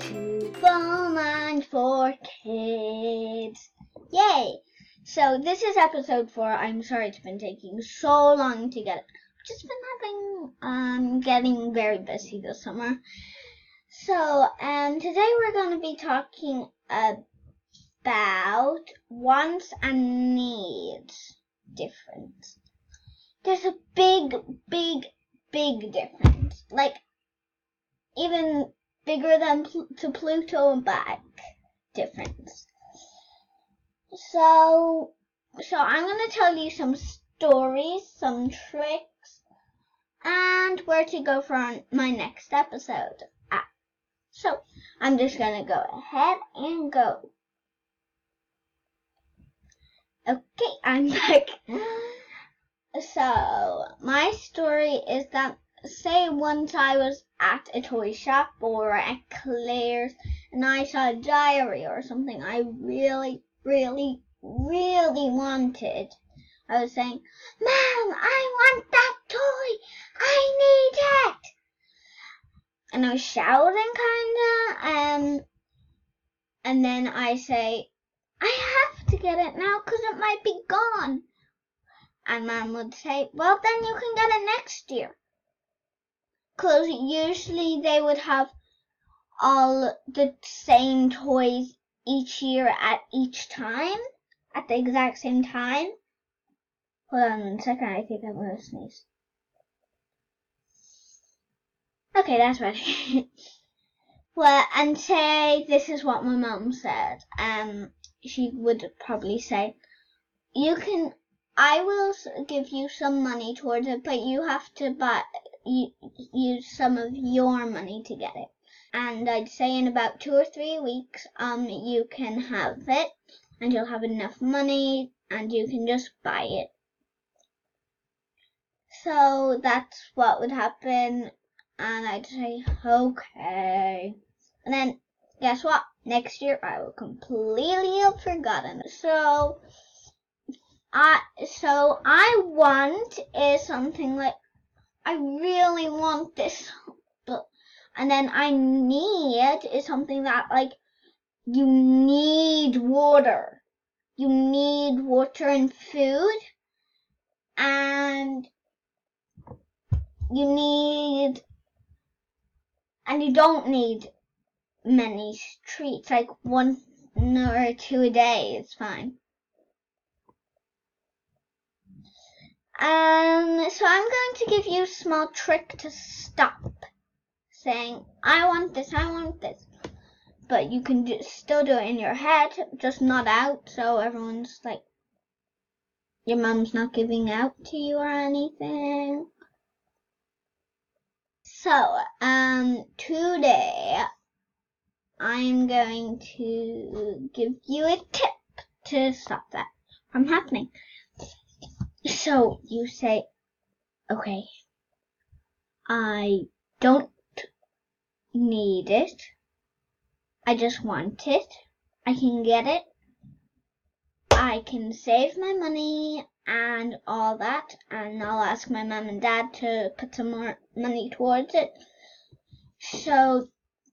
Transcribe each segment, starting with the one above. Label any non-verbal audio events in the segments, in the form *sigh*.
to Beaumont for kids. Yay! So this is episode four. I'm sorry it's been taking so long to get it. I've just been having um getting very busy this summer. So um today we're gonna be talking about wants and needs difference. There's a big, big, big difference. Like even bigger than Pl- to Pluto and back difference. So, so I'm going to tell you some stories, some tricks, and where to go for my next episode. Ah, so I'm just going to go ahead and go. Okay, I'm *laughs* back. So, my story is that say once I was at a toy shop or at Claire's and I saw a diary or something I really, really, really wanted. I was saying, Mom, I want that toy! I need it! And I was shouting kinda, and, and then I say, I have to get it now because it might be gone. And Mom would say, well then you can get it next year because usually they would have all the same toys each year at each time, at the exact same time. Hold on a second, I think I'm gonna sneeze. Okay, that's ready. *laughs* well, and say this is what my mom said. Um, she would probably say, "You can, I will give you some money towards it, but you have to buy use some of your money to get it. And I'd say in about two or three weeks, um, you can have it, and you'll have enough money, and you can just buy it. So that's what would happen, and I'd say, okay. And then, guess what? Next year I will completely have forgotten. So, I, so I want is something like I really want this, but and then I need is something that like you need water. You need water and food, and you need, and you don't need many treats. Like one or two a day is fine. Um, so I'm going to give you a small trick to stop saying, I want this, I want this. But you can still do it in your head, just not out, so everyone's like, your mom's not giving out to you or anything. So, um, today I'm going to give you a tip to stop that from happening. So you say, okay, I don't need it. I just want it. I can get it. I can save my money and all that, and I'll ask my mom and dad to put some more money towards it. So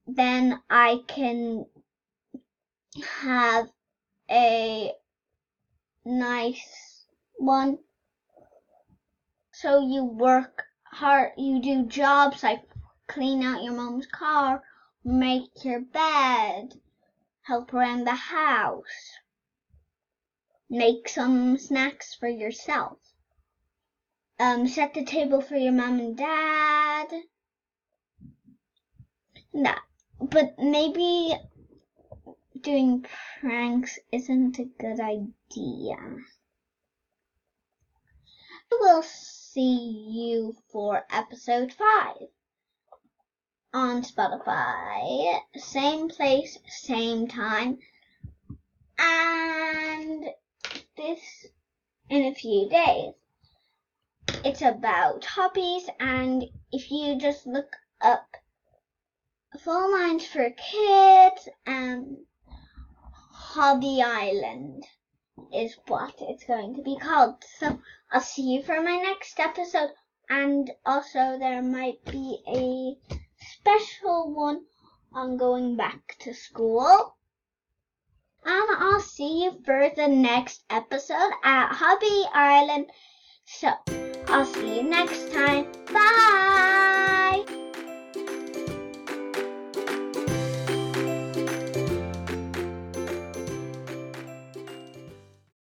then I can have a nice one so you work hard, you do jobs like clean out your mom's car, make your bed, help around the house, make some snacks for yourself, um, set the table for your mom and dad. That, but maybe doing pranks isn't a good idea. We'll see you for episode 5 on Spotify. Same place, same time. And this in a few days. It's about hobbies, and if you just look up Full Lines for Kids and Hobby Island is what it's going to be called. So I'll see you for my next episode. And also there might be a special one on going back to school. And I'll see you for the next episode at Hobby Island. So I'll see you next time. Bye.